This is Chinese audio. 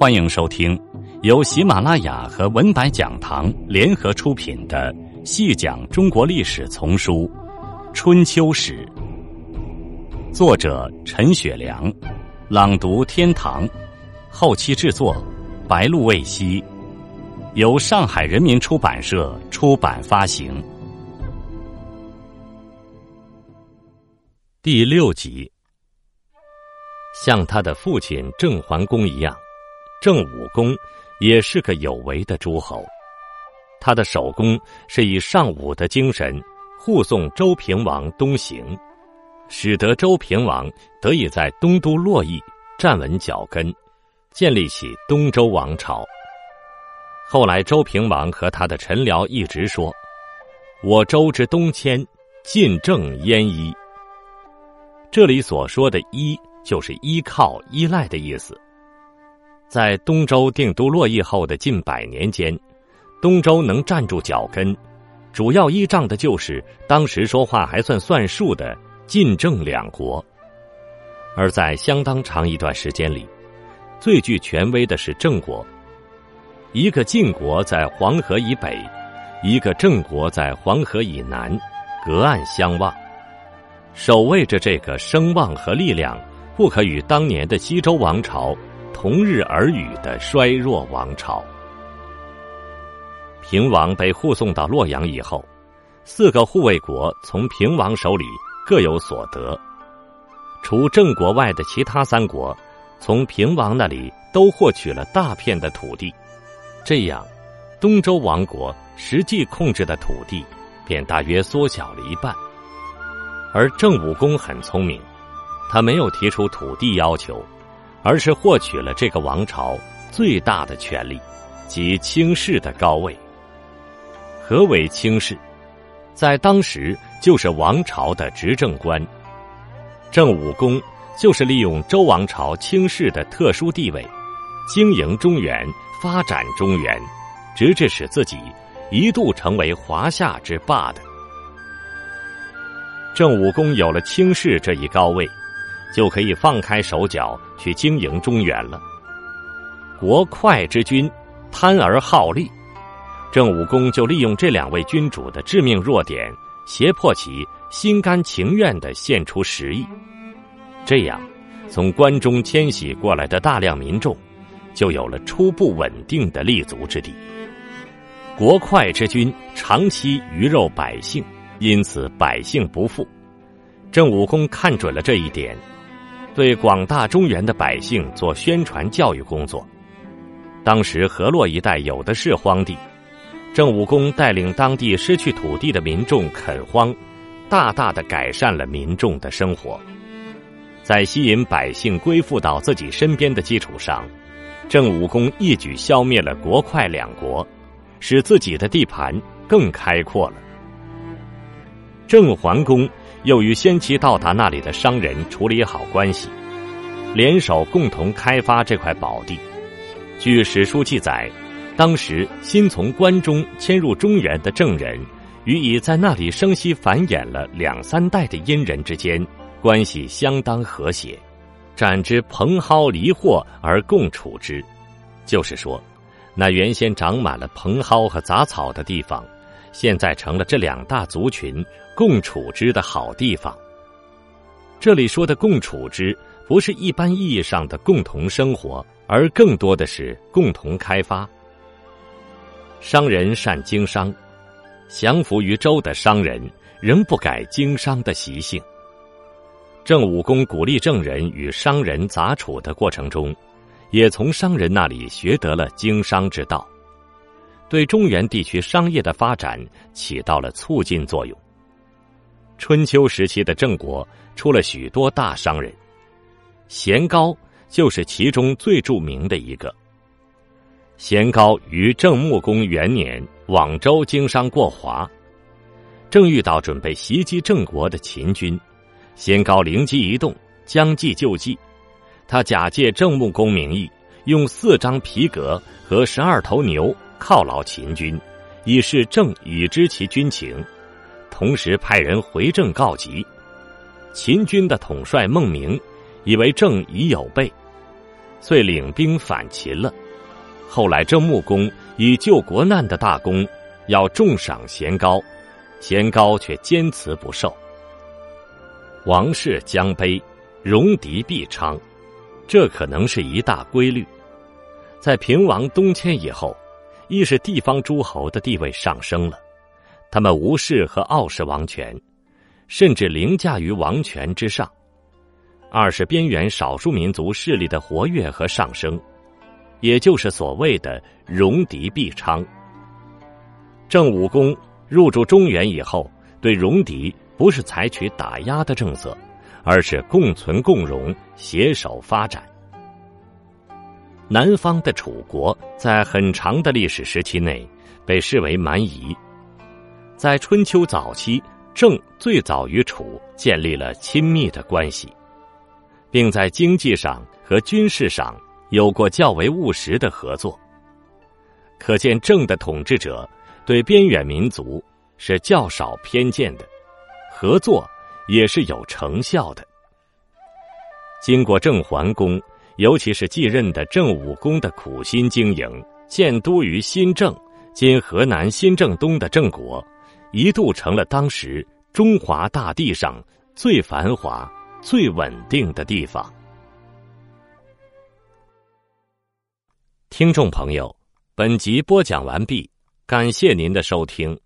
欢迎收听由喜马拉雅和文白讲堂联合出品的《细讲中国历史丛书·春秋史》，作者陈雪良，朗读天堂，后期制作白露未晞，由上海人民出版社出版发行。第六集，像他的父亲郑桓公一样。郑武公也是个有为的诸侯，他的首功是以尚武的精神护送周平王东行，使得周平王得以在东都洛邑站稳脚跟，建立起东周王朝。后来，周平王和他的臣僚一直说：“我周之东迁，晋正焉依。”这里所说的“依”，就是依靠、依赖的意思。在东周定都洛邑后的近百年间，东周能站住脚跟，主要依仗的就是当时说话还算算数的晋郑两国。而在相当长一段时间里，最具权威的是郑国。一个晋国在黄河以北，一个郑国在黄河以南，隔岸相望，守卫着这个声望和力量不可与当年的西周王朝。同日而语的衰弱王朝，平王被护送到洛阳以后，四个护卫国从平王手里各有所得。除郑国外的其他三国，从平王那里都获取了大片的土地。这样，东周王国实际控制的土地便大约缩小了一半。而郑武公很聪明，他没有提出土地要求。而是获取了这个王朝最大的权力，即卿士的高位。何为卿士？在当时就是王朝的执政官。郑武公就是利用周王朝卿士的特殊地位，经营中原，发展中原，直至使自己一度成为华夏之霸的。郑武公有了卿士这一高位。就可以放开手脚去经营中原了。国快之君贪而好利，郑武公就利用这两位君主的致命弱点，胁迫其心甘情愿的献出实意。这样，从关中迁徙过来的大量民众，就有了初步稳定的立足之地。国快之君长期鱼肉百姓，因此百姓不富。郑武公看准了这一点。对广大中原的百姓做宣传教育工作。当时河洛一带有的是荒地，郑武公带领当地失去土地的民众垦荒，大大的改善了民众的生活。在吸引百姓归附到自己身边的基础上，郑武公一举消灭了国快两国，使自己的地盘更开阔了。郑桓公。又与先期到达那里的商人处理好关系，联手共同开发这块宝地。据史书记载，当时新从关中迁入中原的郑人，与已在那里生息繁衍了两三代的殷人之间关系相当和谐，展之蓬蒿离壑而共处之。就是说，那原先长满了蓬蒿和杂草的地方。现在成了这两大族群共处之的好地方。这里说的共处之，不是一般意义上的共同生活，而更多的是共同开发。商人善经商，降服于周的商人仍不改经商的习性。郑武公鼓励郑人与商人杂处的过程中，也从商人那里学得了经商之道。对中原地区商业的发展起到了促进作用。春秋时期的郑国出了许多大商人，咸高就是其中最著名的一个。咸高于郑穆公元年往州经商过华，正遇到准备袭击郑国的秦军，咸高灵机一动，将计就计，他假借郑穆公名义，用四张皮革和十二头牛。犒劳秦军，以示郑已知其军情，同时派人回郑告急。秦军的统帅孟明以为郑已有备，遂领兵反秦了。后来郑穆公以救国难的大功，要重赏贤高，贤高却坚持不受。王室将卑，戎狄必昌，这可能是一大规律。在平王东迁以后，一是地方诸侯的地位上升了，他们无视和傲视王权，甚至凌驾于王权之上；二是边缘少数民族势力的活跃和上升，也就是所谓的戎狄必昌。郑武公入驻中原以后，对戎狄不是采取打压的政策，而是共存共荣，携手发展。南方的楚国在很长的历史时期内被视为蛮夷。在春秋早期，郑最早与楚建立了亲密的关系，并在经济上和军事上有过较为务实的合作。可见郑的统治者对边远民族是较少偏见的，合作也是有成效的。经过郑桓公。尤其是继任的郑武公的苦心经营，建都于新郑（今河南新郑东）的郑国，一度成了当时中华大地上最繁华、最稳定的地方。听众朋友，本集播讲完毕，感谢您的收听。